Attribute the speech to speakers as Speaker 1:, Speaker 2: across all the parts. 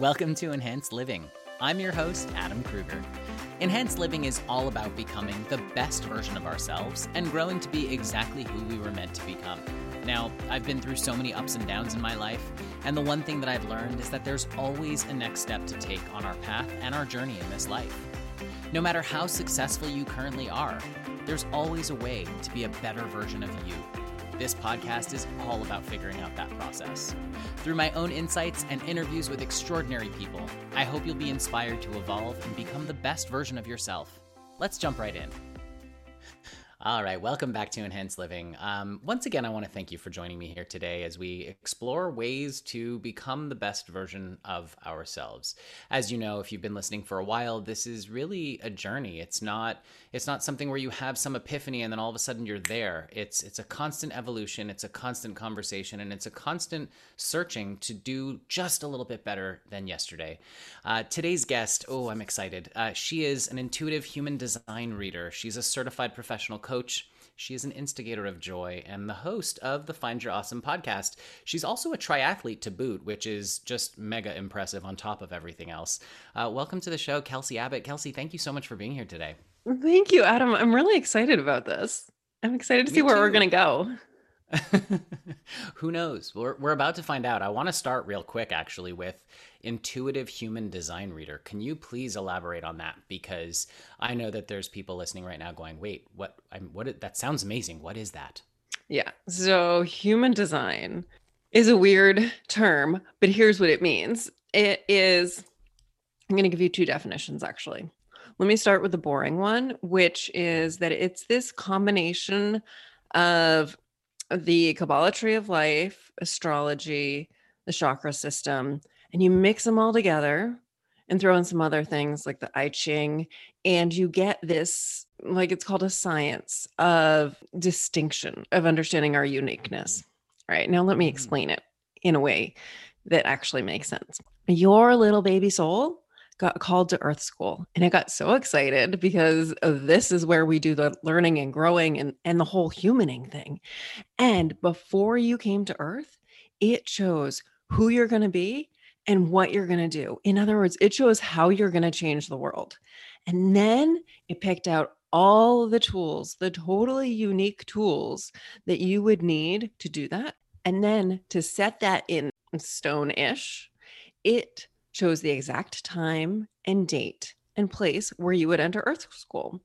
Speaker 1: Welcome to Enhanced Living. I'm your host, Adam Kruger. Enhanced Living is all about becoming the best version of ourselves and growing to be exactly who we were meant to become. Now, I've been through so many ups and downs in my life, and the one thing that I've learned is that there's always a next step to take on our path and our journey in this life. No matter how successful you currently are, there's always a way to be a better version of you. This podcast is all about figuring out that process. Through my own insights and interviews with extraordinary people, I hope you'll be inspired to evolve and become the best version of yourself. Let's jump right in. All right, welcome back to Enhanced Living. Um, once again, I want to thank you for joining me here today as we explore ways to become the best version of ourselves. As you know, if you've been listening for a while, this is really a journey. It's not it's not something where you have some epiphany and then all of a sudden you're there. It's it's a constant evolution, it's a constant conversation, and it's a constant searching to do just a little bit better than yesterday. Uh, today's guest, oh, I'm excited. Uh, she is an intuitive human design reader. She's a certified professional coach. She is an instigator of joy and the host of the Find Your Awesome podcast. She's also a triathlete to boot, which is just mega impressive on top of everything else. Uh, welcome to the show, Kelsey Abbott. Kelsey, thank you so much for being here today.
Speaker 2: Thank you, Adam. I'm really excited about this. I'm excited to
Speaker 1: Me
Speaker 2: see where
Speaker 1: too.
Speaker 2: we're going to go.
Speaker 1: Who knows? We're, we're about to find out. I want to start real quick, actually, with intuitive human design reader. Can you please elaborate on that? Because I know that there's people listening right now going, "Wait, what? I'm what? That sounds amazing. What is that?"
Speaker 2: Yeah. So, human design is a weird term, but here's what it means it is, I'm going to give you two definitions actually. Let me start with the boring one, which is that it's this combination of the Kabbalah tree of life, astrology, the chakra system, and you mix them all together and throw in some other things like the I Ching, and you get this like it's called a science of distinction, of understanding our uniqueness. All right. Now, let me
Speaker 1: Mhm.
Speaker 2: explain it in a way that actually makes sense. Your little baby soul got called to earth school and I got so excited because this is where we do the learning and growing and, and the whole humaning thing. And before you came to earth, it shows who you're going to be and what you're going to do. In other words, it shows how you're going to change the world. And then it picked out all the tools, the totally unique tools that you would need to do that. And then to set that in stone ish, it chose the exact time and date and place where you would enter Earth School.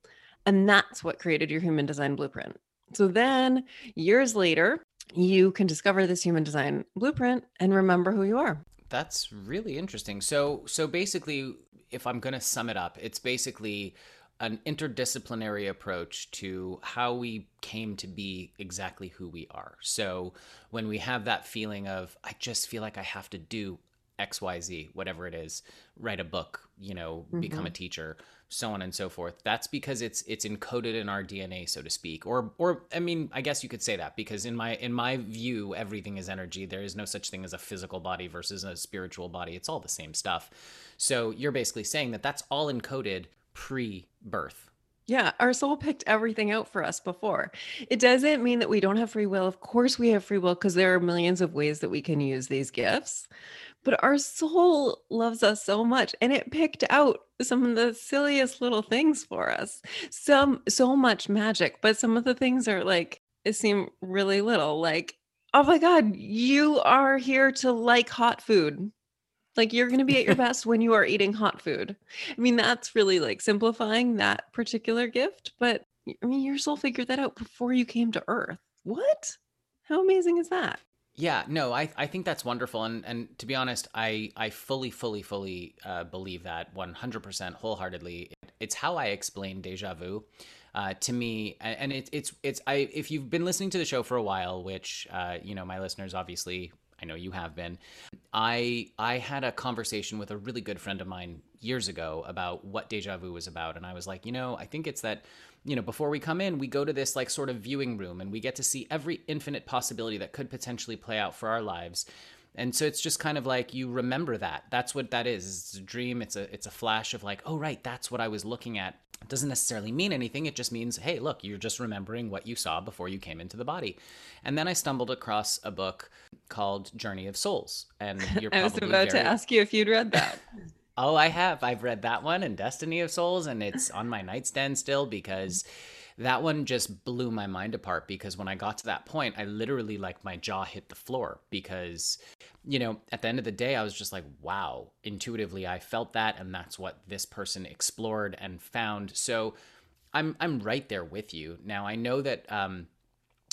Speaker 2: And that's what created your human design blueprint. So then, years later, you can discover this human design blueprint and remember who you are.
Speaker 1: That's really interesting. So, so basically, if I'm going to sum it up, it's basically an interdisciplinary approach to how we came to be exactly who we are. So, when we have that feeling of, I just feel like I have to do XYZ, whatever it is, write a book, you know, become a mm-hmm. teacher, so on and so forth. That's because it's it's encoded in our DNA, so to speak. Or or I mean, I guess you could say that because in my in my view, everything is energy. There is no such thing as a physical body versus a spiritual body. It's all the same stuff. So you're basically saying that that's all encoded pre-birth.
Speaker 2: Yeah, our soul picked everything out for us before. It doesn't mean that we don't have free will. Of course, we have free will because there are millions of ways that we can use these gifts. But our soul loves us so much and it picked out some of the silliest little things for us. Some so much magic, but some of the things are like it seem really little like oh my god, you are here to like hot food. Like you're going to be at your best when you are eating hot food. I mean, that's really like simplifying that particular gift, but I mean, your soul figured that out before you came to earth. What? How amazing is that?
Speaker 1: Yeah, no, I, I think that's wonderful, and and to be honest, I I fully fully fully uh, believe that one hundred percent wholeheartedly. It's how I explain deja vu. Uh, to me, and it's it's it's I if you've been listening to the show for a while, which uh, you know my listeners obviously I know you have been. I I had a conversation with a really good friend of mine years ago about what deja vu was about, and I was like, you know, I think it's that you know, before we come in, we go to this like sort of viewing room and we get to see every infinite possibility that could potentially play out for our lives. And so it's just kind of like you remember that. That's what that is. It's a dream. It's a it's a flash of like, oh right, that's what I was looking at. It doesn't necessarily mean anything. It just means, hey, look, you're just remembering what you saw before you came into the body. And then I stumbled across a book called Journey of Souls. And you're
Speaker 2: I was about very... to ask you if you'd read that.
Speaker 1: oh, I have. I've read that one and Destiny of Souls, and it's on my nightstand still because that one just blew my mind apart because when I got to that point, I literally like my jaw hit the floor because, you know, at the end of the day, I was just like, wow, intuitively, I felt that. And that's what this person explored and found. So I'm, I'm right there with you. Now, I know that, um,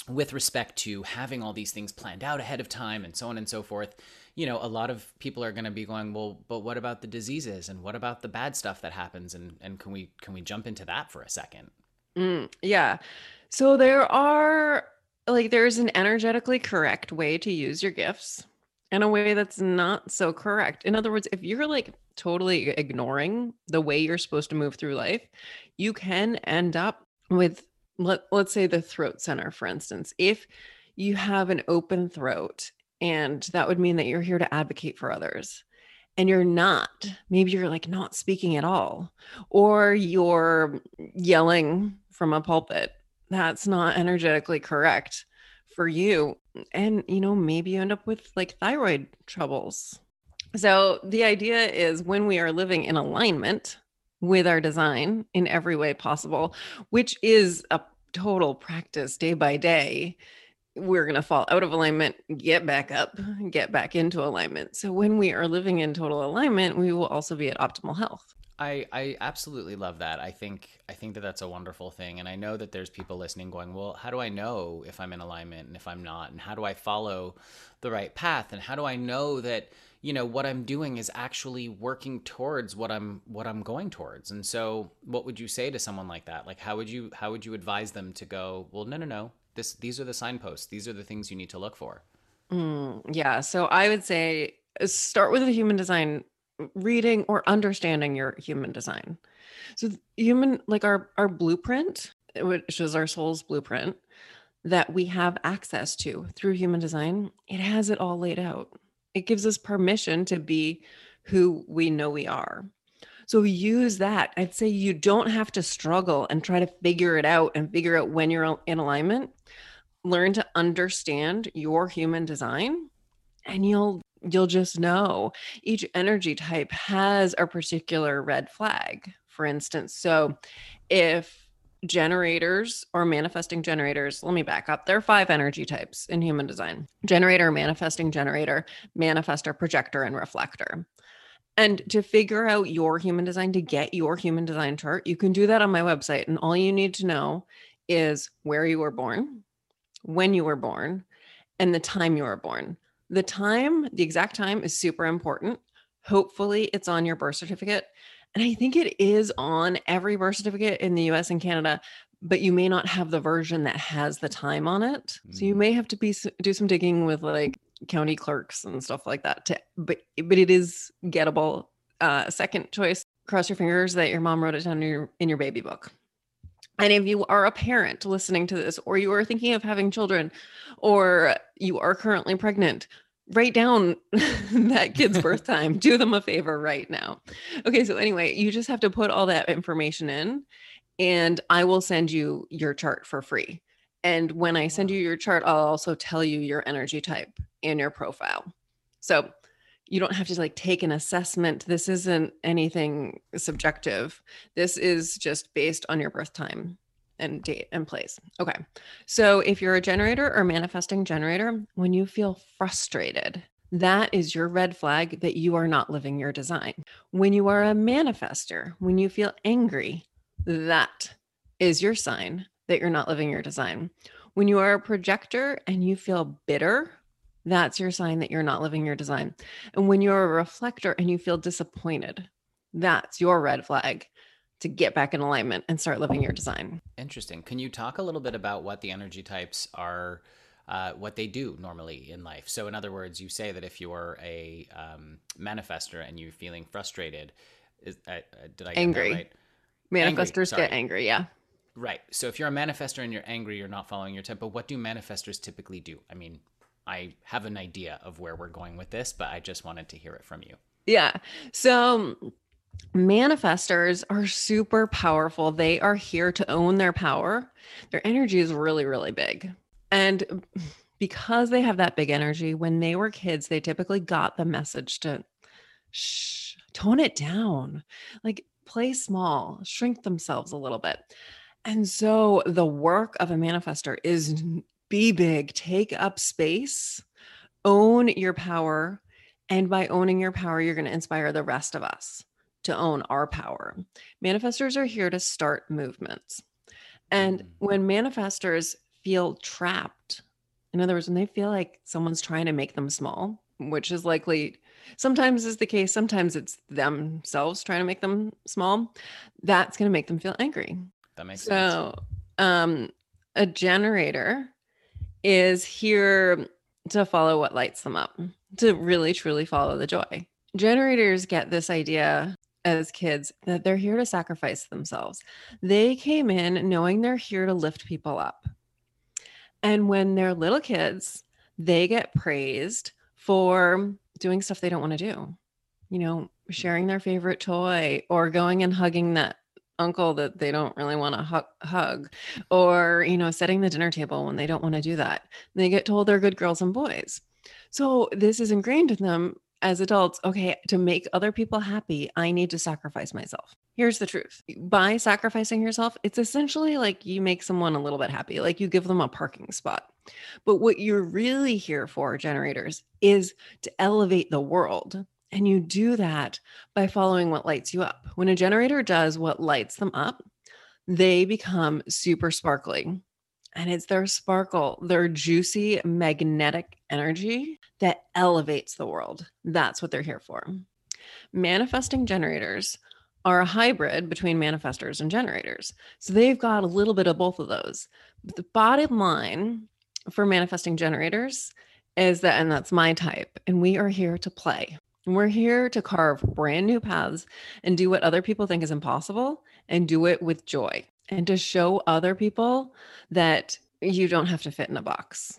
Speaker 1: with respect to having all these things planned out ahead of time and so on and so forth, you know, a lot of people are going to be going, well, but what about the diseases and what about the bad stuff that happens? And, and can we, can we jump into that for a second?
Speaker 2: Mm, yeah. So there are like there's an energetically correct way to use your gifts and a way that's not so correct. In other words, if you're like totally ignoring the way you're supposed to move through life, you can end up with let, let's say the throat center for instance. If you have an open throat and that would mean that you're here to advocate for others and you're not maybe you're like not speaking at all or you're yelling from a pulpit. That's not energetically correct for you. And, you know, maybe you end up with like thyroid troubles. So the idea is when we are living in alignment with our design in every way possible, which is a total practice day by day, we're going to fall out of alignment, get back up, get back into alignment. So when we are living in total alignment, we will also be at optimal health.
Speaker 1: I, I absolutely love that. I think I think that that's a wonderful thing, and I know that there's people listening going, "Well, how do I know if I'm in alignment and if I'm not, and how do I follow the right path, and how do I know that you know what I'm doing is actually working towards what I'm what I'm going towards?" And so, what would you say to someone like that? Like, how would you how would you advise them to go? Well, no, no, no. This these are the signposts. These are the things you need to look for.
Speaker 2: Mm, yeah. So I would say uh, start with a human design reading or understanding your human design. So human like our our blueprint, which is our soul's blueprint that we have access to through human design, it has it all laid out. It gives us permission to be who we know we are. So use that. I'd say you don't have to struggle and try to figure it out and figure out when you're in alignment. Learn to understand your human design and you'll you'll just know. Each energy type has a particular red flag for instance. So if generators or manifesting generators let me back up. There are five energy types in human design. Generator manifesting generator manifestor projector and reflector and to figure out your human design to get your human design chart you can do that on my website and all you need to know is where you were born when you were born and the time you were born the time, the exact time is super important. Hopefully, it's on your birth certificate. And I think it is on every birth certificate in the US and Canada, but you may not have the version that has the time on it. So you mm. may have to be do some digging with like county clerks and stuff like that to but but it is gettable. Uh second choice, cross your fingers that your mom wrote it down in your in your baby book. And if you are a parent listening to this, or you are thinking of having children, or you are currently pregnant, write down that kid's birth time. Do them a favor right now. Okay, so anyway, you just have to put all that information in, and I will send you your chart for free. And when I send you your chart, I'll also tell you your energy type and your profile. So you don't have to like take an assessment. This isn't anything subjective. This is just based on your birth time and date and place. Okay. So if you're a generator or manifesting generator, when you feel frustrated, that is your red flag that you are not living your design. When you are a manifestor, when you feel angry, that is your sign that you're not living your design. When you are a projector and you feel bitter that's your sign that you're not living your design. And when you're a reflector and you feel disappointed, that's your red flag to get back in alignment and start living your design.
Speaker 1: Interesting. Can you talk a little bit about what the energy types are? Uh, what they do normally in life. So, in other words, you say that if you're a um, manifestor and you're feeling frustrated, is, uh, uh did I get
Speaker 2: angry?
Speaker 1: That right?
Speaker 2: Manifestors angry, get angry, yeah.
Speaker 1: Right. So, if you're a manifestor and you're angry, you're not following your tempo. But what do manifestors typically do? I mean, I have an idea of where we're going with this, but I just wanted to hear it from you.
Speaker 2: Yeah. So um, manifestors are super powerful. They are here to own their power. Their energy is really, really big. And because they have that big energy, when they were kids, they typically got the message to shh, tone it down, like play small, shrink themselves a little bit. And so the work of a manifestor is be big, take up space, own your power. And by owning your power, you're going to inspire the rest of us to own our power. Manifestors are here to start movements. And mm. when manifestors feel trapped, in other words, when they feel like someone's trying to make them small, which is likely sometimes is the case, sometimes it's themselves trying to make them small, that's going to make them feel angry.
Speaker 1: That makes
Speaker 2: so,
Speaker 1: sense.
Speaker 2: So, um, a generator is here to follow what lights them up, to really truly follow the joy. Generators get this idea as kids that they're here to sacrifice themselves. They came in knowing they're here to lift people up. And when they're little kids, they get praised for doing stuff they don't want to do. You know, sharing their favorite toy or going and hugging that uncle that they don't really want to hu- hug or you know setting the dinner table when they don't want to do that. They get told they're good girls and boys. So this is ingrained in them as adults okay to make other people happy i need to sacrifice myself. Here's the truth. By sacrificing yourself it's essentially like you make someone a little bit happy like you give them a parking spot. But what you're really here for generators is to elevate the world and you do that by following what lights you up. When a generator does what lights them up, they become super sparkly. And it's their sparkle, their juicy magnetic energy that elevates the world. That's what they're here for. Manifesting generators are a hybrid between manifestors and generators. So they've got a little bit of both of those. But the bottom line for manifesting generators is that, and that's my type, and we are here to play. We're here to carve brand new paths and do what other people think is impossible and do it with joy and to show other people that you don't have to fit in a box.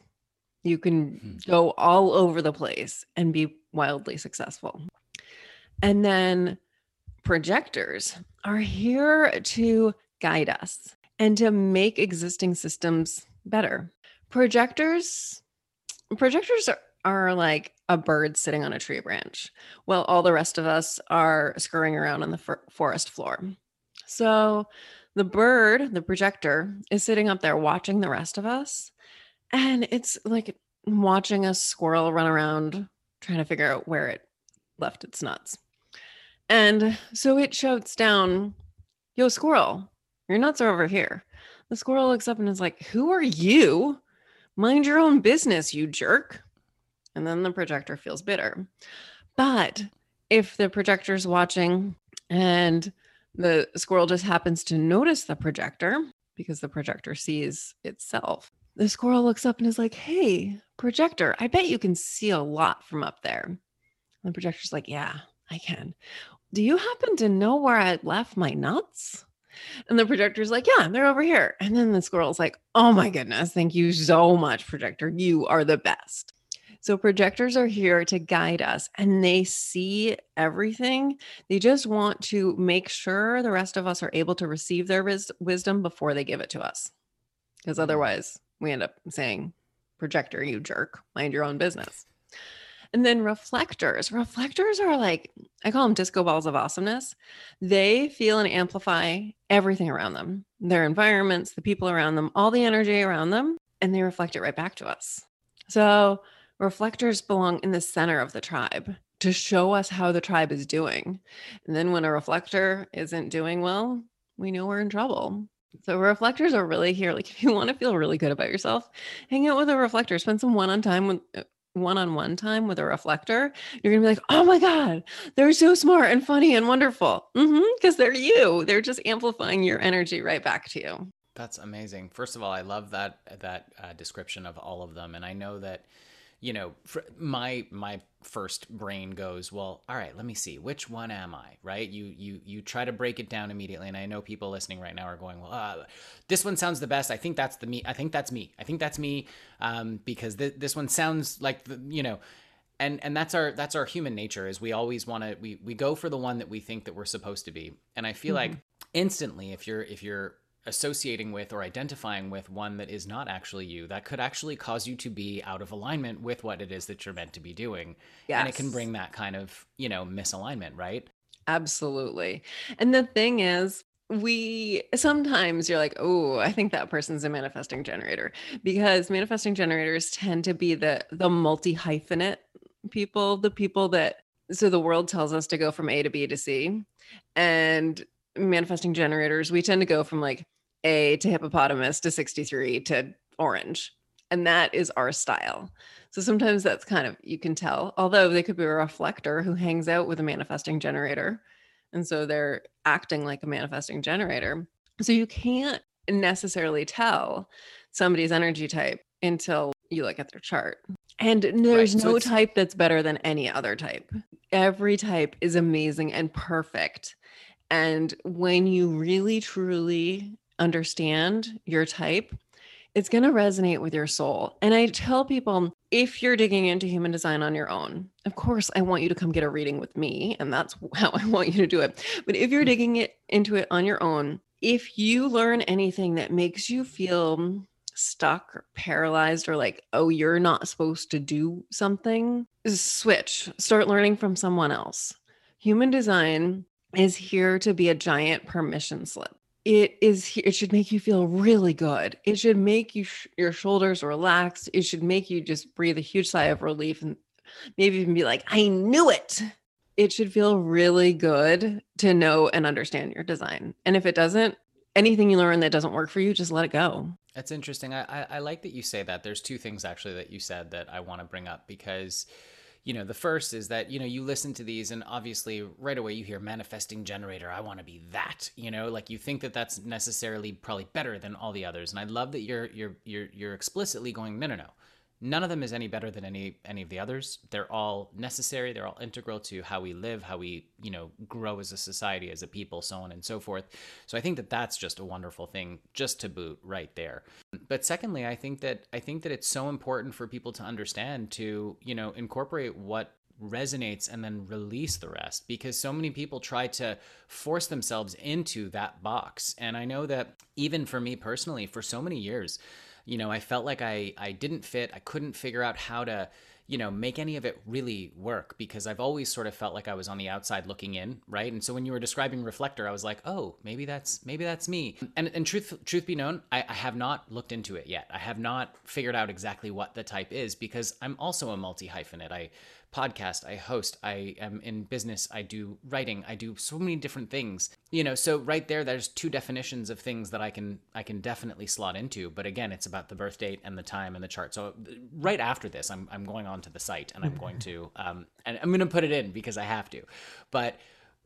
Speaker 2: You can mm-hmm. go all over the place and be wildly successful. And then projectors are here to guide us and to make existing systems better. Projectors projectors are, are like a bird sitting on a tree branch while all the rest of us are scurrying around on the for- forest floor. So the bird, the projector, is sitting up there watching the rest of us. And it's like watching a squirrel run around trying to figure out where it left its nuts. And so it shouts down, Yo, squirrel, your nuts are over here. The squirrel looks up and is like, Who are you? Mind your own business, you jerk and then the projector feels bitter. But if the projector's watching and the squirrel just happens to notice the projector because the projector sees itself, the squirrel looks up and is like, Hey, projector, I bet you can see a lot from up there. And the projector's like, Yeah, I can. Do you happen to know where I left my nuts? And the projector's like, Yeah, they're over here. And then the squirrel's like, Oh my goodness, thank you so much, projector. You are the best. So projectors are here to guide us and they see everything. They just want to make sure the rest of us are able to receive their vis- wisdom before they give it to us. Because mm-hmm. otherwise, we end up saying, Projector, you jerk, mind your own business. And then reflectors. Reflectors are like, I call them disco balls of awesomeness. They feel and amplify everything around them, their environments, the people around them, all the energy around them, and they reflect it right back to us. So reflectors belong in the center of the tribe to show us how the tribe is doing. And then when a reflector isn't doing well, we know we're in trouble. So reflectors are really here. Like if you want to feel really good about yourself, hang out with a reflector, spend some one on time with uh, one-on-one time with a reflector. You're gonna be like, oh my God, they're so smart and funny and wonderful. Because mm-hmm, they're you. They're just amplifying your energy right back to you.
Speaker 1: That's amazing. First of all, I love that that uh, description of all of them, and I know that you know, my my first brain goes, well, all right, let me see, which one am I? Right? You you you try to break it down immediately, and I know people listening right now are going, well, uh, this one sounds the best. I think that's the me. I think that's me. I think that's me, um, because th- this one sounds like the you know. And, and that's our that's our human nature is we always want to we, we go for the one that we think that we're supposed to be and I feel mm-hmm. like instantly if you're if you're associating with or identifying with one that is not actually you that could actually cause you to be out of alignment with what it is that you're meant to be doing. Yes. and it can bring that kind of you know misalignment right?
Speaker 2: Absolutely. And the thing is we sometimes you're like oh i think that person's a manifesting generator. Because manifesting generators tend to be the the multi hyphenate people the people that so the world tells us to go from a to b to c. And manifesting generators we tend to go from like a to hippopotamus to 63 to orange. And that is our style. So sometimes that's kind of, you can tell, although they could be a reflector who hangs out with a manifesting generator. And so they're acting like a manifesting generator. So you can't necessarily tell somebody's energy type until you look at their chart. And there's right. so no type that's better than any other type. Every type is amazing and perfect. And when you really truly understand your type, it's going to resonate with your soul. And I tell people if you're digging into human design on your own, of course, I want you to come get a reading with me, and that's how I want you to do it. But if you're digging it into it on your own, if you learn anything that makes you feel stuck or paralyzed or like, oh, you're not supposed to do something, switch, start learning from someone else. Human design is here to be a giant permission slip it is it should make you feel really good. It should make you sh- your shoulders relaxed. It should make you just breathe a huge sigh of relief and maybe even be like i knew it. It should feel really good to know and understand your design. And if it doesn't anything you learn that doesn't work for you just let it go.
Speaker 1: That's interesting. I i, I like that you say that. There's two things actually that you said that i want to bring up because you know the first is that you know you listen to these and obviously right away you hear manifesting generator i want to be that you know? Like you think that that's necessarily probably better than all the others. And i love that you're you're you're you're explicitly going no no no none of them is any better than any any of the others. They're all necessary. They're all integral to how we live how we you know grow as a society as a people so on and so forth. So i think that that's just a wonderful thing just to boot right there. But secondly i think that i think that it's so important for people to understand to you know incorporate what resonates and then release the rest because so many people try to force themselves into that box. And i know that even for me personally for so many years you know, I felt like I I didn't fit. I couldn't figure out how to you know make any of it really work because i've always sort of felt like i was on the outside looking in right? And so when you were describing reflector i was like oh maybe that's maybe that's me. And and truth truth be known I, I have not looked into it yet. I have not figured out exactly what the type is because i'm also a multi hyphenate i podcast, I host, I am in business, I do writing, I do so many different things. You know, so right there there's two definitions of things that I can I can definitely slot into, but again, it's about the birth date and the time and the chart. So right after this, I'm I'm going on to the site and I'm going to um and I'm going to put it in because I have to. But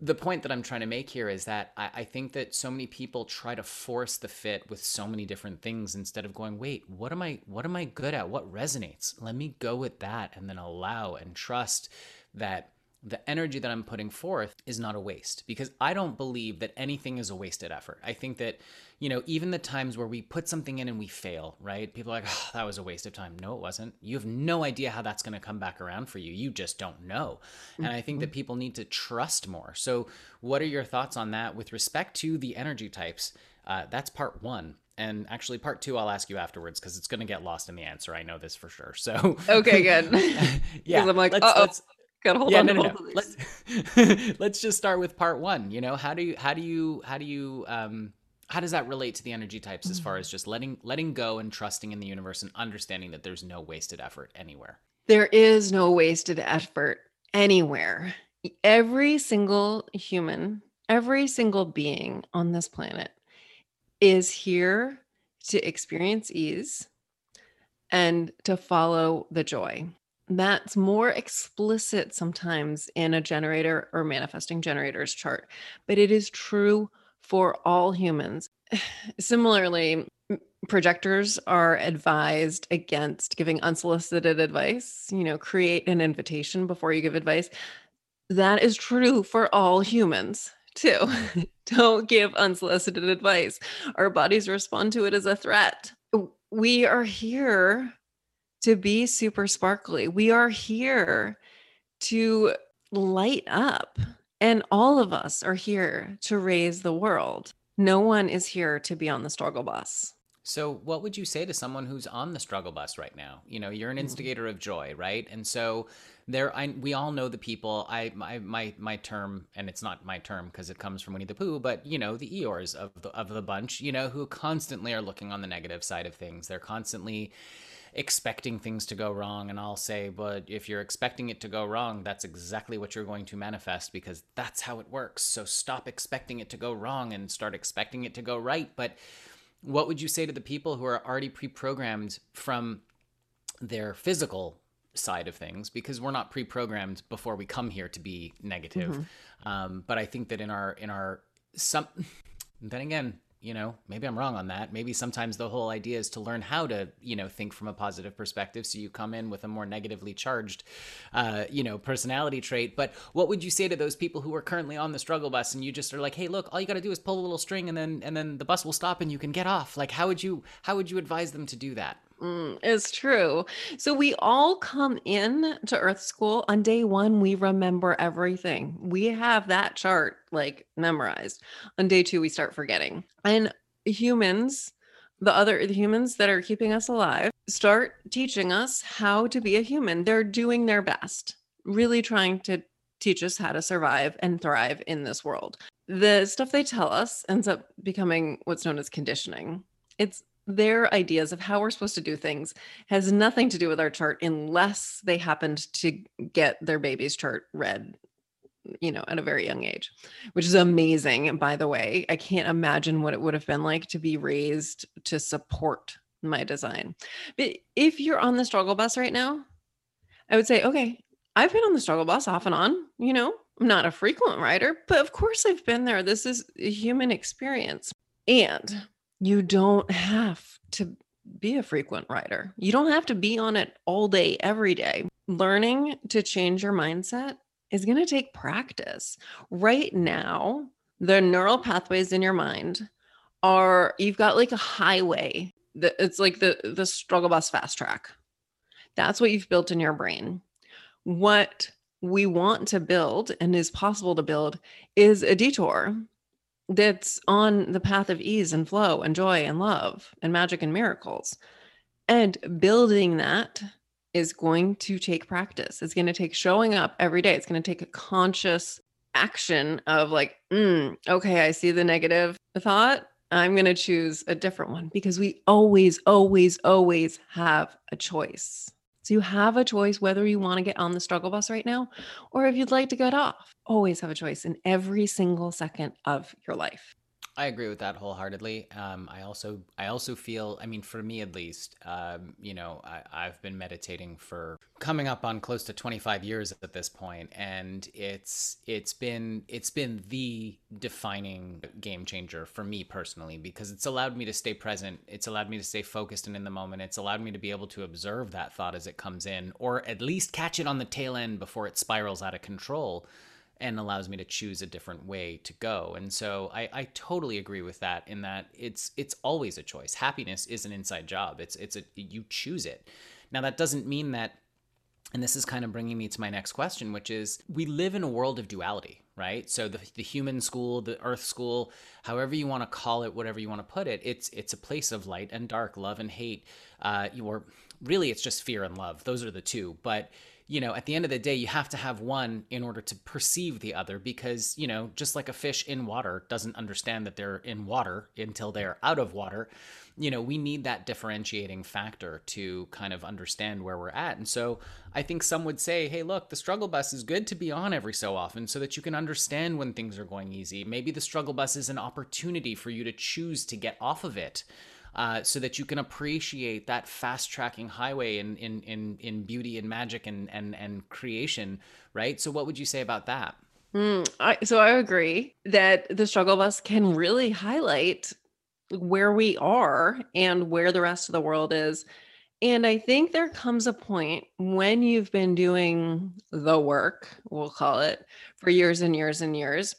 Speaker 1: the point that I'm trying to make here is that I, I, think that so many people try to force the fit with so many different things instead of going, wait, what am I what am I good at? What resonates? Let me go with that and then allow and trust that the energy that I'm putting forth is not a waste because I don't believe that anything is a wasted effort. I think that, you know, even the times where we put something in and we fail, right? People are like, oh, that was a waste of time. No, it wasn't. You have no idea how that's going to come back around for you. You just don't know. Mm-hmm. And I think that mm-hmm. people need to trust more. So, what are your thoughts on that with respect to the energy types? Uh, that's part one. And actually, part two, I'll ask you afterwards because it's going to get lost in the answer. I know this for sure. So,
Speaker 2: okay, good.
Speaker 1: yeah,
Speaker 2: I'm like, oh, Gotta hold
Speaker 1: yeah,
Speaker 2: on
Speaker 1: no, no, no. Let's let's just start with part one. You know, how do you how do you how do you um how does that relate to the energy types as far as just letting letting go and trusting in the universe and understanding that there's no wasted effort anywhere?
Speaker 2: There is no wasted effort anywhere. Every single human, every single being on this planet is here to experience ease and to follow the joy that's more explicit sometimes in a generator or manifesting generators chart, but it is true for all humans. Similarly, projectors are advised against giving unsolicited advice, you know, create an invitation before you give advice. That is true for all humans too. Mm-hmm. Don't give unsolicited advice. Our bodies respond to it as a threat. We are here to be super sparkly. We are here to light up. And all of us are here to raise the world. No one is here to be on the struggle bus.
Speaker 1: So, what would you say to someone who's on the struggle bus right now? You know, you're an mm. instigator of joy, right? And so, there, I, we all know the people. I, my, my, my term, and it's not my term because it comes from Winnie the Pooh, but you know, the Eeyores of the of the bunch, you know, who constantly are looking on the negative side of things. They're constantly expecting things to go wrong and I'll say, but if you're expecting it to go wrong, that's exactly what you're going to manifest because that's how it works. So stop expecting it to go wrong and start expecting it to go right. But what would you say to the people who are already pre-programmed from their physical side of things because we're not pre-programmed before we come here to be negative. Mm-hmm. Um, but I think that in our in our some then again you know, maybe I'm wrong on that. Maybe sometimes the whole idea is to learn how to, you know, think from a positive perspective. So you come in with a more negatively charged, uh, you know, personality trait. But what would you say to those people who are currently on the struggle bus and you just are like, hey, look, all you got to do is pull a little string and then and then the bus will stop and you can get off. Like, how would you how would you advise them to do that?
Speaker 2: Mm, it's true. So we all come in to Earth School on day one. We remember everything. We have that chart like memorized. On day two, we start forgetting. And humans, the other the humans that are keeping us alive, start teaching us how to be a human. They're doing their best, really trying to teach us how to survive and thrive in this world. The stuff they tell us ends up becoming what's known as conditioning. It's their ideas of how we're supposed to do things has nothing to do with our chart unless they happened to get their baby's chart read you know at a very young age which is amazing by the way. I can't imagine what it would have been like to be raised to support my design. But if you're on the struggle bus right now i would say okay i've been on the struggle bus off and on you know i'm not a frequent rider but of course i've been there. This is a human experience. And you don't have to be a frequent rider. You don't have to be on it all day, every day. Learning to change your mindset is going to take practice. Right now, the neural pathways in your mind are you've got like a highway it's like the the struggle bus fast track. That's what you've built in your brain. What we want to build and is possible to build is a detour that's on the path of ease and flow and joy and love and magic and miracles. And building that is going to take practice. It's going to take showing up every day. It's going to take a conscious action of like, mm, okay, I see the negative thought. I'm going to choose a different one because we always, always, always have a choice. So you have a choice whether you want to get on the struggle bus right now or if you'd like to get off. Always have a choice in every single second of your life.
Speaker 1: I agree with that wholeheartedly. Um, I also I also feel I mean for me at least um, you know I, I've been meditating for coming up on close to 25 years at this point and it's it's been it's been the defining game changer for me personally because it's allowed me to stay present it's allowed me to stay focused and in the moment it's allowed me to be able to observe that thought as it comes in or at least catch it on the tail end before it spirals out of control and allows me to choose a different way to go. And so I, I totally agree with that in that it's it's always a choice. Happiness is an inside job. It's it's a you choose it. Now that doesn't mean that and this is kind of bringing me to my next question, which is we live in a world of duality, right? So the, the human school, the earth school, however you want to call it, whatever you want to put it, it's it's a place of light and dark, love and hate. Uh, or really, it's just fear and love. Those are the two. But you know, at the end of the day, you have to have one in order to perceive the other because, you know, just like a fish in water doesn't understand that they're in water until they're out of water, you know, we need that differentiating factor to kind of understand where we're at. And so I think some would say, hey, look, the struggle bus is good to be on every so often so that you can understand when things are going easy. Maybe the struggle bus is an opportunity for you to choose to get off of it uh, so that you can appreciate that fast tracking highway in, in, in, in beauty and magic and, and, and creation, right? So, what would you say about that?
Speaker 2: Mm, I, so, I agree that the struggle bus can really highlight where we are and where the rest of the world is. And I think there comes a point when you've been doing the work, we'll call it, for years and years and years,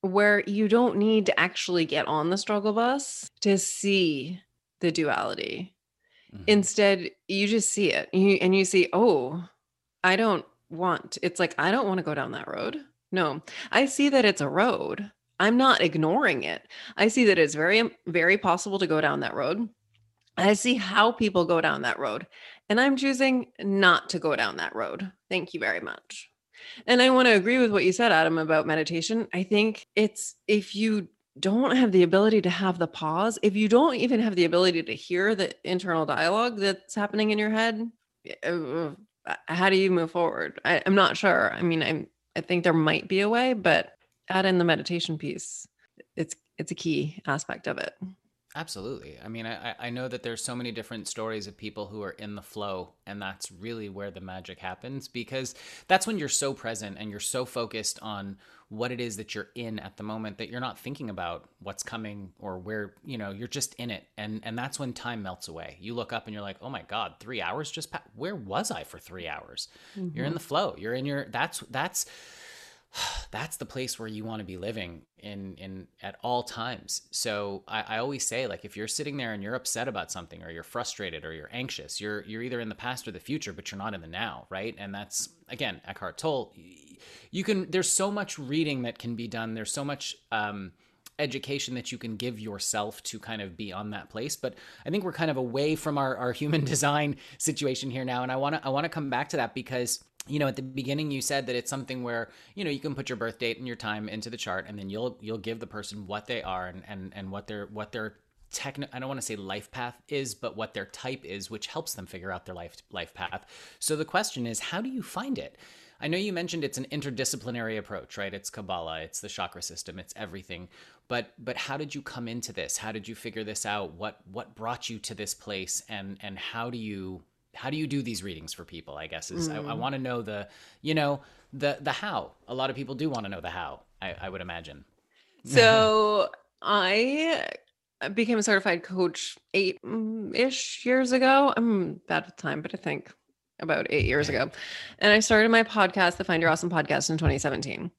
Speaker 2: where you don't need to actually get on the struggle bus to see the duality. Mm-hmm. Instead, you just see it you, and you see, oh, I don't want, it's like, I don't want to go down that road. No, I see that it's a road. I'm not ignoring it. I see that it's very, very possible to go down that road. I see how people go down that road, and I'm choosing not to go down that road. Thank you very much. And I want to agree with what you said, Adam, about meditation. I think it's if you don't have the ability to have the pause, if you don't even have the ability to hear the internal dialogue that's happening in your head, uh, how do you move forward? I, am not sure. I mean, I'm I think there might be a way, but add in the meditation piece. It's it's a key aspect of it.
Speaker 1: Absolutely. I mean, I, I know that there's so many different stories of people who are in the flow, and that's really where the magic happens because that's when you're so present and you're so focused on what it is that you're in at the moment that you're not thinking about what's coming or where, you know, you're just in it. And and that's when time melts away. You look up and you're like, oh my God, three hours just passed. Where was I for three hours? Mm-hmm. You're in mm-hmm. the flow. You're in your that's that's that's the place where you want to be living in in at all times so I, I, always say like if you're sitting there and you're upset about something or you're frustrated or you're anxious you're you're either in the past or the future but you're not in the now right and that's again eckhart tolle you can there's so much reading that can be done. There's so much um, education that you can give yourself to kind of be on that place. But i think we're kind of away from our, our human design situation here now. And i want to i want to come back to that because you know at the beginning you said that it's something where you know you can put your birth date and your time into the chart and then you'll you'll give the person what they are and and, and what their what their techno I don't want to say life path is but what their type is which helps them figure out their life life path. So the question is how do you find it I know you mentioned it's an interdisciplinary approach, right? It's Kabbalah, it's the chakra system, it's everything. But but how did you come into this? How did you figure this out? What what brought you to this place and and how do you how do you do these readings for people i guess is mm. i, I mm. want to know the you know the the how a lot of people do want to know the how i, I would imagine
Speaker 2: so i became a certified coach eight ish years ago i'm bad with time but i think about eight years ago and i started my podcast the find your awesome podcast in 2017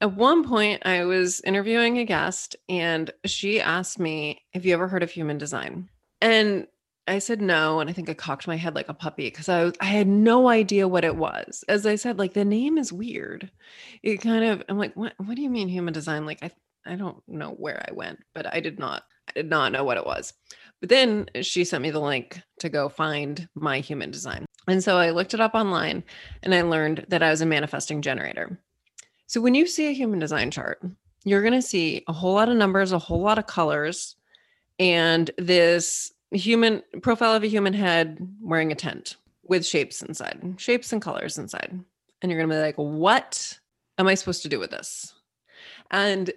Speaker 2: at one point i was interviewing a guest and she asked me have you ever heard of human design and I said no, and I think I cocked my head like a puppy because I was, I had no idea what it was. As I said, like the name is weird. It kind of I'm like, what what do you mean human design? Like I I don't know where I went, but I did not I did not know what it was. But then she sent me the link to go find my human design. And so I looked it up online and I learned that I was a manifesting generator. So when you see a human design chart, you're going to see a whole lot of numbers, a whole lot of colors, and this human profile of a human head wearing a tent with shapes inside, shapes and colors inside. And you're going to be like, what am I supposed to do with this? And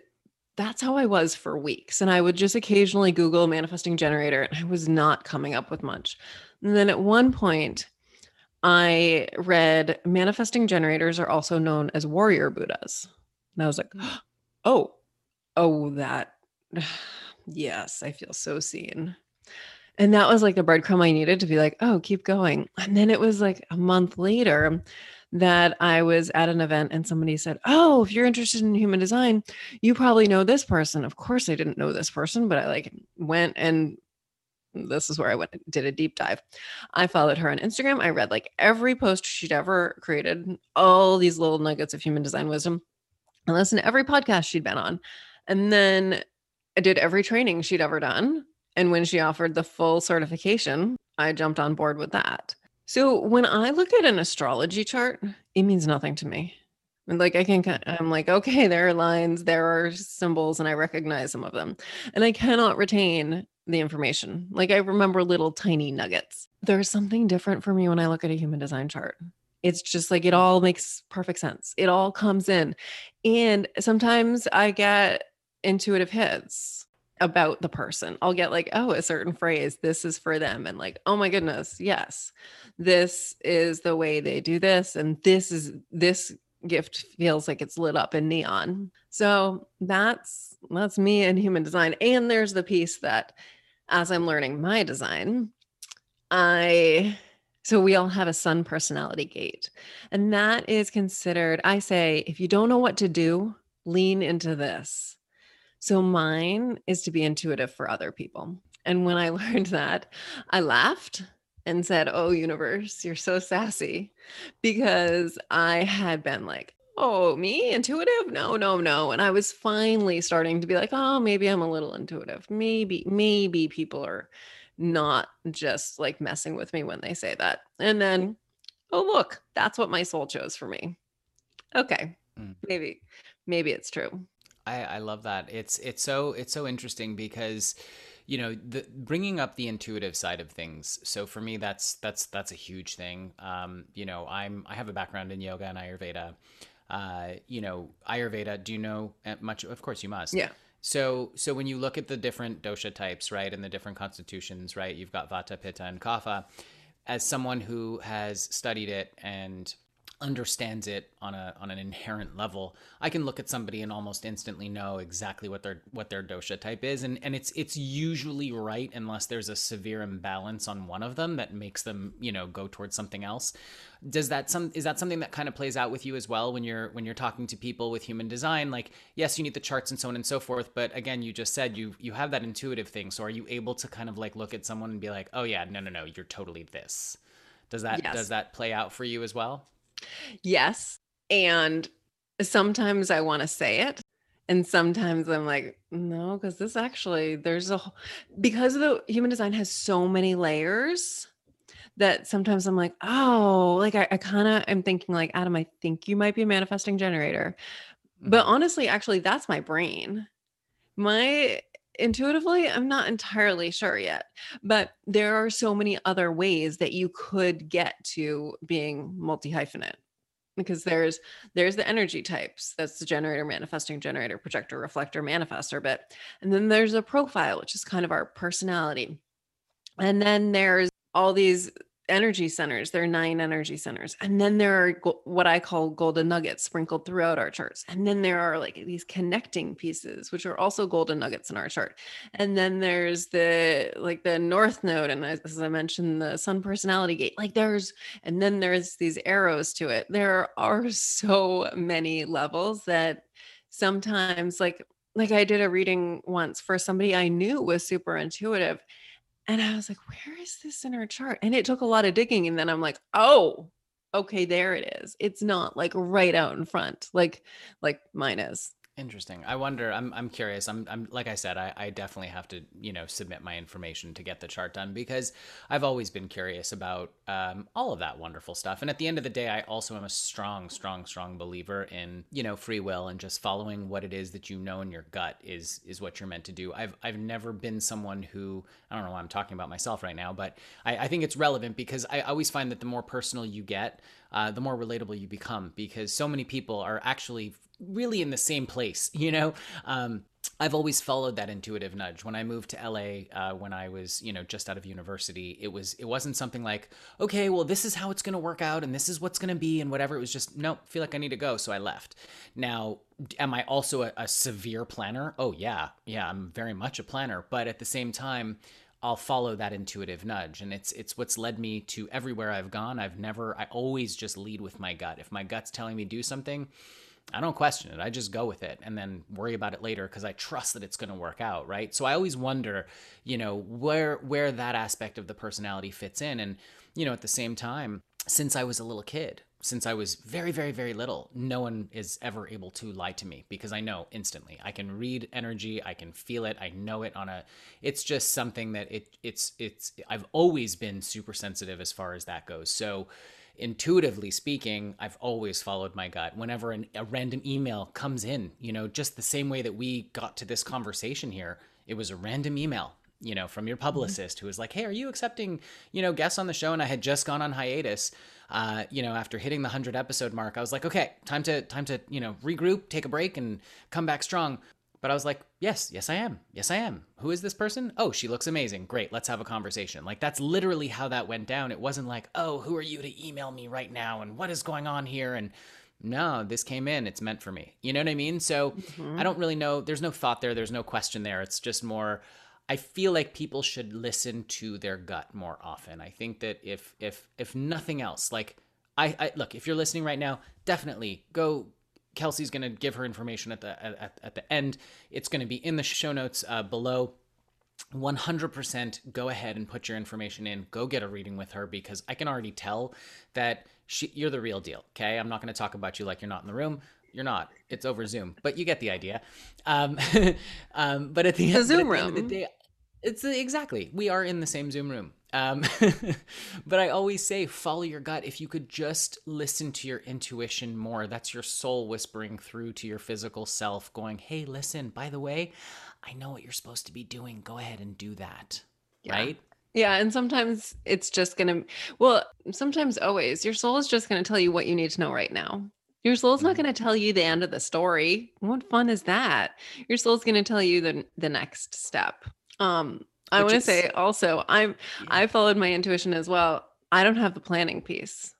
Speaker 2: that's how I was for weeks. And I would just occasionally Google manifesting generator, and I was not coming up with much. And then at one point, I read manifesting generators are also known as warrior Buddhas. And I was like, mm. oh, oh, that. Yes, I feel so seen. And that was like the breadcrumb I needed to be like, oh, keep going. And then it was like a month later that I was at an event and somebody said, Oh, if you're interested in human design, you probably know this person. Of course, I didn't know this person, but I like went and this is where I went did a deep dive. I followed her on Instagram. I read like every post she'd ever created, all these little nuggets of human design wisdom. I listened to every podcast she'd been on. And then I did every training she'd ever done. And when she offered the full certification, I jumped on board with that. So when I look at an astrology chart, it means nothing to me. And like I can, I'm like, okay, there are lines, there are symbols, and I recognize some of them. And I cannot retain the information. Like I remember little tiny nuggets. There's something different for me when I look at a human design chart. It's just like it all makes perfect sense. It all comes in. And sometimes I get intuitive hits about the person. I'll get like, oh, a certain phrase, this is for them. And like, oh my goodness, yes, this is the way they do this. And this is, this gift feels like it's lit up in neon. So that's that's me in human design. And there's the piece that as I'm learning my design, I so we all have a sun personality gate. And that is considered, I say, if you don't know what to do, lean into this. So mine is to be intuitive for other people. And when I learned that, I laughed and said, Oh, universe, you're so sassy because I had been like, Oh, me intuitive? No, no, no. And I was finally starting to be like, Oh, maybe I'm a little intuitive. Maybe, maybe people are not just like messing with me when they say that. And then, oh, look, that's what my soul chose for me. Okay. Mm. Maybe, maybe it's true.
Speaker 1: I, I love that. It's, it's so, it's so interesting because, you know, the bringing up the intuitive side of things. So for me, that's, that's, that's a huge thing. Um, you know, I'm, I have a background in yoga and Ayurveda. Uh, you know, Ayurveda, do you know uh, much? Of course you must.
Speaker 2: Yeah.
Speaker 1: So, so when you look at the different dosha types, right, and the different constitutions, right, you've got Vata, Pitta, and Kapha. As someone who has studied it and understands it on a on an inherent level i can look at somebody and almost instantly know exactly what their what their dosha type is. And and it's it's usually right unless there's a severe imbalance on one of them that makes them you know go towards something else. Does that some is that something that kind of plays out with you as well when you're when you're talking to people with human design? Like yes you need the charts and so on and so forth but again you just said you you have that intuitive thing. So are you able to kind of like look at someone and be like oh yeah no no no you're totally this. Does that yes. does that play out for you as well
Speaker 2: Yes. And sometimes I want to say it. And sometimes I'm like, no, because this actually, there's a, because the human design has so many layers that sometimes I'm like, oh, like I, I kind of am thinking like, Adam, I think you might be a manifesting generator. But mm-hmm. honestly, actually, that's my brain. My intuitively, I'm not entirely sure yet, but there are so many other ways that you could get to being multi hyphenate because there's there's the energy types that's the generator manifesting generator projector reflector manifestor bit and then there's a profile which is kind of our personality. And then there's all these energy centers. There are nine energy centers. And then there are go- what I call golden nuggets sprinkled throughout our charts. And then there are like these connecting pieces, which are also golden nuggets in our chart. And then there's the like the north node. And as I mentioned, the sun personality gate. Like there's, and then there's these arrows to it. There are so many levels that sometimes like like I did a reading once for somebody I knew was super intuitive and I was like, where is this in our chart? And it took a lot of digging. And then I'm like, oh, okay, there it is. It's not like right out in front, like like mine is.
Speaker 1: Interesting. I wonder. I'm. I'm curious. I'm. I'm. Like I said, I, I definitely have to, you know, submit my information to get the chart done because I've always been curious about um, all of that wonderful stuff. And at the end of the day, I also am a strong, strong, strong believer in you know free will and just following what it is that you know in your gut is is what you're meant to do. I've I've never been someone who I don't know why I'm talking about myself right now, but I, I think it's relevant because I always find that the more personal you get, uh, the more relatable you become because so many people are actually really in the same place, you know? Um, I've always followed that intuitive nudge. When I moved to LA, uh, when I was, you know, just out of university, it was, it wasn't something like, okay, well, this is how it's going to work out, and this is what's going to be, and whatever. It was just, no, feel like I need to go, so I left. Now, am I also a, a severe planner? Oh yeah, yeah, I'm very much a planner, but at the same time, I'll follow that intuitive nudge. And it's it's what's led me to everywhere I've gone. I've never I always just lead with my gut. If my gut's telling me do something, I don't question it. I just go with it and then worry about it later because I trust that it's going to work out, right? So I always wonder, you know, where where that aspect of the personality fits in and you know, at the same time, since I was a little kid, since I was very, very, very little, no one is ever able to lie to me because I know instantly. I can read energy, I can feel it, I know it on a. It's just something that it it's it's. I've always been super sensitive as far as that goes. So, intuitively speaking, I've always followed my gut. Whenever an, a random email comes in, you know, just the same way that we got to this conversation here, it was a random email you know, from your mm-hmm. publicist who was like, "Hey, are you accepting, you know, guests on the show?" And I had just gone on hiatus. Uh, you know, after hitting the hundred episode mark, I was like, "Okay, time to time to you know regroup, take a break, and come back strong." But I was like, "Yes, yes, I am. Yes, I am. Who is this person? Oh, she looks amazing. Great, let's have a conversation." Like that's literally how that went down. It wasn't like, "Oh, who are you to email me right now?" and what is going on here and no, this came in, it's meant for me. You know what I mean? So mm-hmm. I don't really know. There's no thought there, there's no question there. It's just more I feel like people should listen to their gut more often. I think that if if if nothing else, like I, I look, if you're listening right now, definitely go Kelsey's going to give her information at the at, at the end. It's going to be in the show notes uh, below. 100% go ahead and put your information in. Go get a reading with her because I can already tell that she, you're the real deal. Okay, I'm not going to talk about you like you're not in the room. You're not. It's over Zoom, but you get the idea. Um, um, but at the, end,
Speaker 2: Zoom
Speaker 1: room. the day, it's exactly we are in the same Zoom room. Um, but I always say, follow your gut. If you could just listen to your intuition more, that's your soul whispering through to your physical self, going, hey, listen, by the way, I know what you're supposed to be doing. Go ahead and do that. Yeah. Right?
Speaker 2: Yeah. And sometimes it's just going to, well, sometimes always, your soul is just going to tell you what you need to know right now. Your soul's not mm-hmm. going to tell you the end of the story. What fun is that? Your soul's going to tell you the the next step. Um, I want to say also, I'm yeah. I followed my intuition as well. I don't have the planning piece.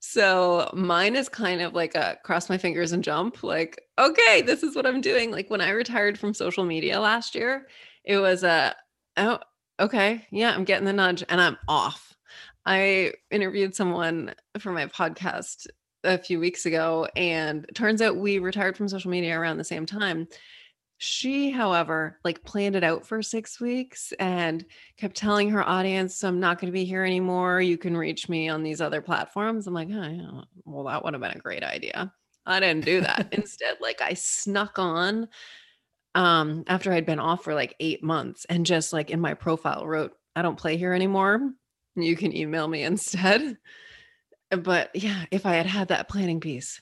Speaker 2: So mine is kind of like a cross my fingers and jump, like, okay, this is what I'm doing. Like when I retired from social media last year, it was a, oh, okay, yeah, I'm getting the nudge and I'm off. I interviewed someone for my podcast a few weeks ago, and turns out we retired from social media around the same time. She, however, like planned it out for six weeks and kept telling her audience, I'm not going to be here anymore. You can reach me on these other platforms. I'm like, oh, well, that would have been a great idea. I didn't do that. Instead, like I snuck on um after I'd been off for like eight months and just like in my profile wrote, I don't play here anymore. You can email me instead. But yeah, if I had had that planning piece,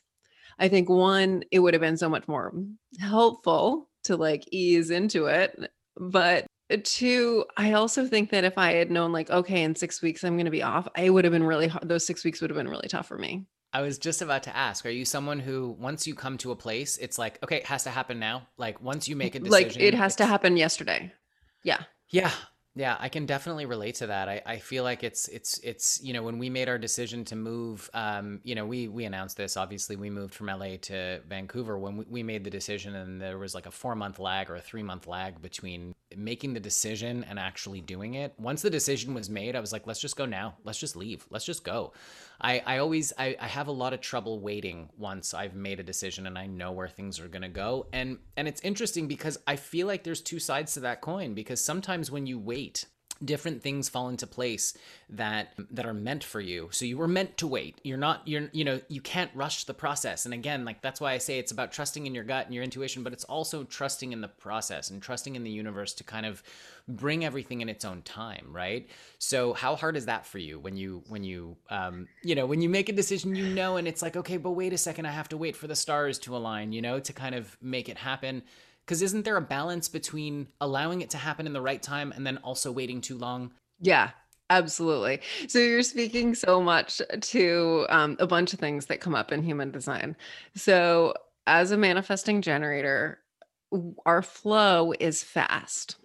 Speaker 2: I think one, it would have been so much more helpful to like ease into it. But uh, two, I also think that if I had known, like, okay, in six weeks I'm going to be off, I would have been really hard. Those six weeks would have been really tough for me.
Speaker 1: I was just about to ask, are you someone who once you come to a place, it's like, okay, it has to happen now? Like once you make a decision,
Speaker 2: like it has to happen yesterday. Yeah.
Speaker 1: Yeah. Yeah, I can definitely relate to that. I, I feel like it's it's it's you know when we made our decision to move, um, you know we we announced this. Obviously, we moved from LA to Vancouver when we, we made the decision, and there was like a four month lag or a three month lag between making the decision and actually doing it. Once the decision was made, I was like, let's just go now. Let's just leave. Let's just go. I, I always I, I have a lot of trouble waiting once I've made a decision and I know where things are gonna go. And and it's interesting because I feel like there's two sides to that coin because sometimes when you wait different things fall into place that that are meant for you. So you were meant to wait. You're not you're you know you can't rush the process. And again like that's why i say it's about trusting in your gut and your intuition but it's also trusting in the process and trusting in the universe to kind of bring everything in its own time right? So how hard is that for you when you when you um you know when you make a decision you know and it's like okay but wait a second i have to wait for the stars to align you know to kind of make it happen because isn't there a balance between allowing it to happen in the right time and then also waiting too long?
Speaker 2: Yeah, Absolutely. So you're speaking so much to um, a bunch of things that come up in human design. So, as a manifesting generator, our flow is fast.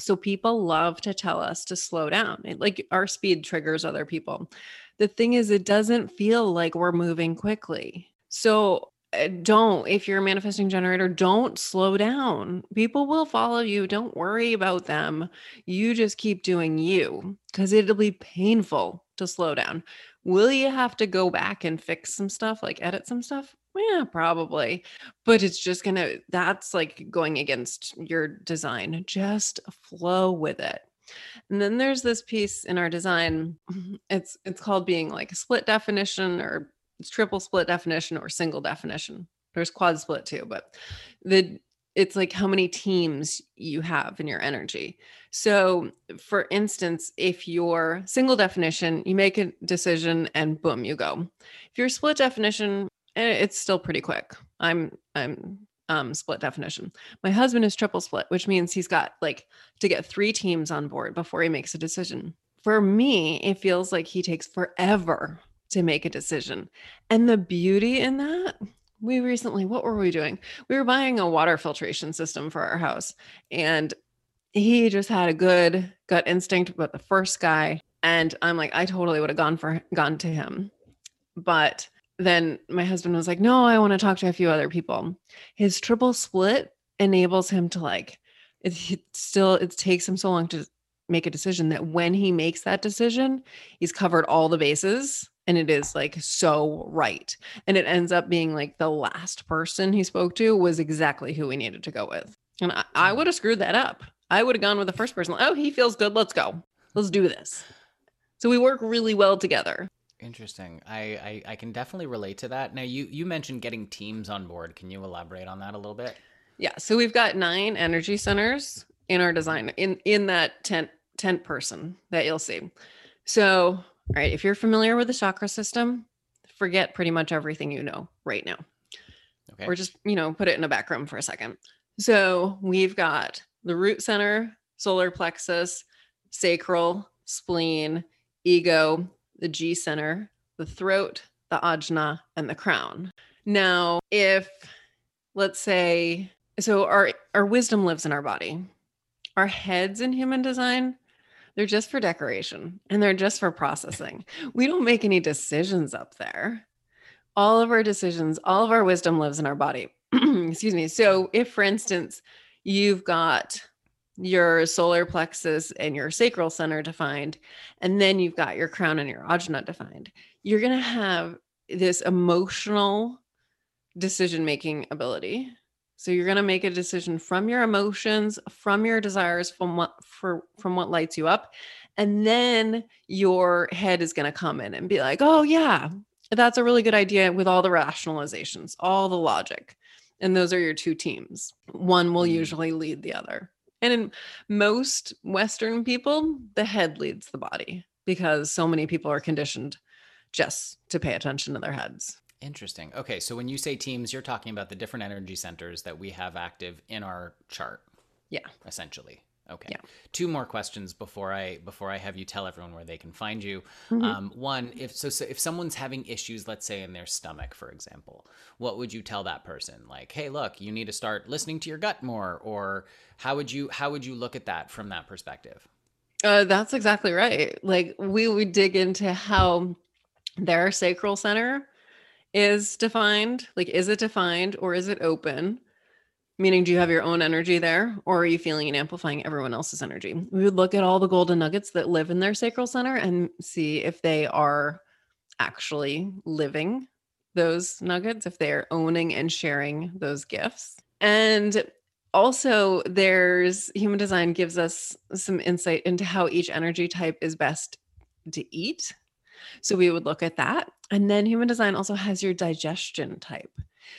Speaker 2: So, people love to tell us to slow down. Like our speed triggers other people. The thing is, it doesn't feel like we're moving quickly. So, Eh, don't if you're a manifesting generator don't slow down. People will follow you. Don't worry about them. You just keep doing you because it'll be painful to slow down. Will you have to go back and fix some stuff like edit some stuff? Yeah probably. But it's just gonna that's like going against your design. Just flow with it. And then there's this piece in our design it's it's called being like a split definition or it's triple split definition or single definition. There's quad split too, but the it's like how many teams you have in your energy. So, for instance, if you're single definition, you make a decision and boom, you go. If you're split definition, eh, it's still pretty quick. I'm I'm um, split definition. My husband is triple split, which means he's got like to get three teams on board before he makes a decision. For me, it feels like he takes forever to make a decision. And the beauty in that, we recently, what were we doing? We were buying a water filtration system for our house. And he just had a good gut instinct about the first guy. And I'm like, I totally would have gone for gone to him. But then my husband was like, No, I want to talk to a few other people. His triple split enables him to like, it still, it takes him so long to make a decision that when he makes that decision, he's covered all the bases and it is like so right. And it ends up being like the last person he spoke to was exactly who we needed to go with. And I, I would have screwed that up. I would have gone with the first person. Oh, he feels good. Let's go. Let's do this. So we work really well together.
Speaker 1: Interesting. I, I, I can definitely relate to that. Now you you mentioned getting teams on board. Can you elaborate on that a little bit?
Speaker 2: Yeah. So we've got nine energy centers in our design in in that tent tent person that you'll see. So, right, if you're familiar with the chakra system, forget pretty much everything you know right now. Okay. Or just, you know, put it in a background for a second. So, we've got the root center, solar plexus, sacral, spleen, ego, the G center, the throat, the ajna, and the crown. Now, if let's say so our our wisdom lives in our body. Our heads in human design, they're just for decoration and they're just for processing. we don't make any decisions up there. All of our decisions, all of our wisdom lives in our body. Excuse me. So if for instance, you've got your solar plexus and your sacral center defined, and then you've got your crown and your ajna defined. You're going to have this emotional decision making ability. So you're going to make a decision from your emotions, from your desires, from what for from what lights you up, and then your head is going to come in and be like, "Oh yeah, that's a really good idea with all the rationalizations, all the logic." And those are your two teams. One will mm. usually lead the other. And in most Western people, the head leads the body because so many people are conditioned just to pay attention to their heads.
Speaker 1: Interesting. Okay, so when you say teams, you're talking about the different energy centers that we have active in our chart.
Speaker 2: Yeah.
Speaker 1: Essentially. Okay. Yeah. Two more questions before I before I have you tell everyone where they can find you. Mm-hmm. Um, one, if so, so, if someone's having issues, let's say in their stomach, for example, what would you tell that person? Like, hey, look, you need to start listening to your gut more, or how would you how would you look at that from that perspective?
Speaker 2: Uh, that's exactly right. Like we would dig into how their sacral center is defined. Like, is it defined or is it open? Meaning, do you have your own energy there, or are you feeling and amplifying everyone else's energy? We would look at all the golden nuggets that live in their sacral center and see if they are actually living those nuggets, if they are owning and sharing those gifts. And also, there's human design gives us some insight into how each energy type is best to eat. So we would look at that. And then human design also has your digestion type.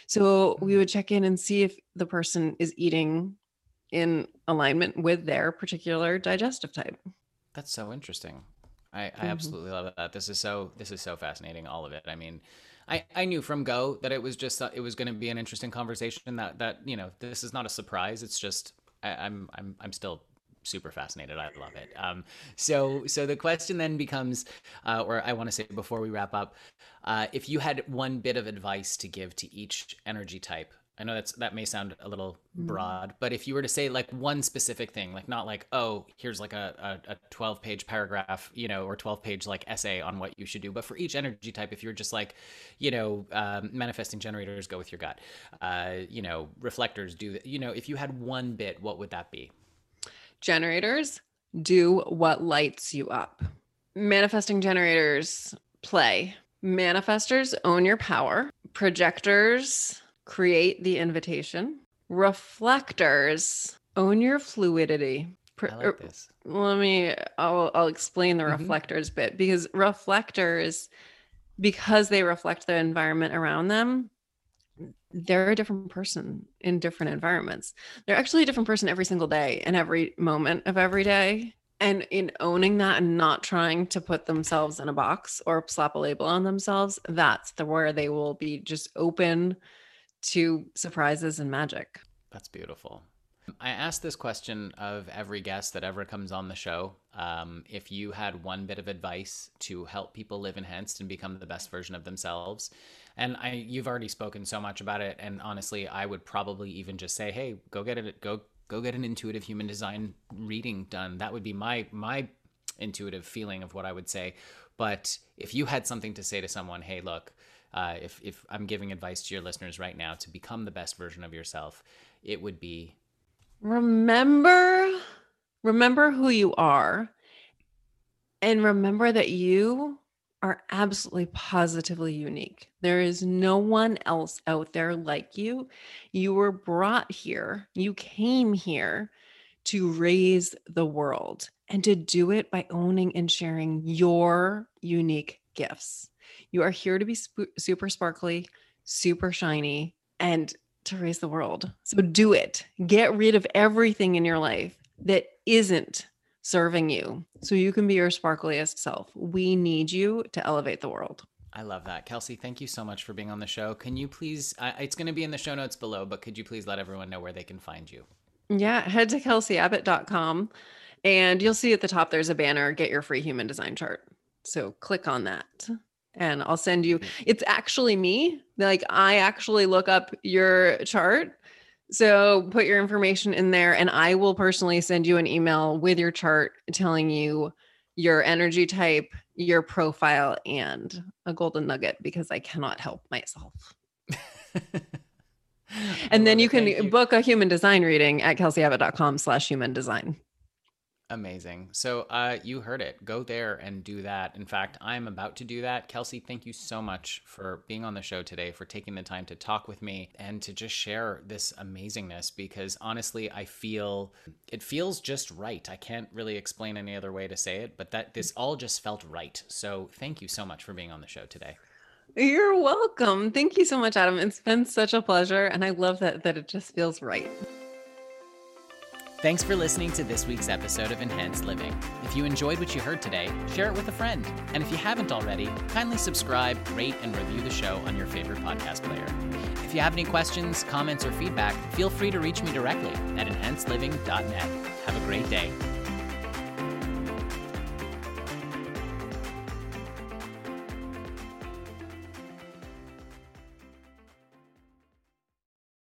Speaker 2: So we would check in and see if the person is eating in alignment with their particular digestive type.
Speaker 1: That's so interesting. I, I mm-hmm. absolutely love that. This is so this is so fascinating. All of it. I mean, I, I knew from go that it was just it was going to be an interesting conversation. That that you know this is not a surprise. It's just I, I'm I'm I'm still super fascinated. I love it. Um, so, so the question then becomes, uh, or I want to say before we wrap up, uh, if you had one bit of advice to give to each energy type, I know that's that may sound a little mm-hmm. broad, but if you were to say like one specific thing, like not like oh here's like a, a, a twelve page paragraph, you know, or twelve page like essay on what you should do, but for each energy type, if you're just like, you know, um, manifesting generators, go with your gut, uh, you know, reflectors do, you know, if you had one bit, what would that be?
Speaker 2: Generators do what lights you up. Manifesting generators play. Manifestors own your power. Projectors create the invitation. Reflectors own your fluidity.
Speaker 1: I like this.
Speaker 2: Let me I'll I'll explain the mm-hmm. reflectors bit because reflectors because they reflect the environment around them, they're a different person in different environments. They're actually a different person every single day and every moment of every day. And in owning that and not trying to put themselves in a box or slap a label on themselves, that's the where they will be just open to surprises and magic.
Speaker 1: That's beautiful. I asked this question of every guest that ever comes on the show. Um, if you had one bit of advice to help people live enhanced and become the best version of themselves, and I you've already spoken so much about it and honestly I would probably even just say hey go get it go go get an intuitive human design reading done. That would be my my intuitive feeling of what I would say. But if you had something to say to someone hey look uh, if if I'm giving advice to your listeners right now to become the best version of yourself, it would be
Speaker 2: remember remember who you are and remember that you are absolutely positively unique. There is no one else out there like you. You were brought here, you came here to raise the world and to do it by owning and sharing your unique gifts. You are here to be sp- super sparkly, super shiny, and to raise the world. So do it. Get rid of everything in your life that isn't serving you so you can be your sparkliest self. We need you to elevate the world.
Speaker 1: I love that. Kelsey, thank you so much for being on the show. Can you please, uh, it's going to be in the show notes below, but could you please let everyone know where they can find you?
Speaker 2: Yeah, head to kelseyabbott.com and you'll see at the top there's a banner, get your free human design chart. So click on that and I'll send you. It's actually me. Like I actually look up your chart so put your information in there, and I will personally send you an email with your chart telling you your energy type, your profile, and a golden nugget because I cannot help myself. and then you can you. book a human design reading at kelseyabbott.com slash human design.
Speaker 1: Amazing. So uh, you heard it. Go there and do that. In fact, I'm about to do that. Kelsey, thank you so much for being on the show today, for taking the time to talk with me and to just share this amazingness because honestly, I feel it feels just right. I can't really explain any other way to say it, but that this all just felt right. So thank you so much for being on the show today.
Speaker 2: You're welcome. Thank you so much, Adam. It's been such a pleasure. And I love that that it just feels right.
Speaker 1: Thanks for listening to this week's episode of Enhanced Living. If you enjoyed what you heard today, share it with a friend. And if you haven't already, kindly subscribe, rate, and review the show on your favorite podcast player. If you have any questions, comments, or feedback, feel free to reach me directly at enhancedliving.net. Have a great day.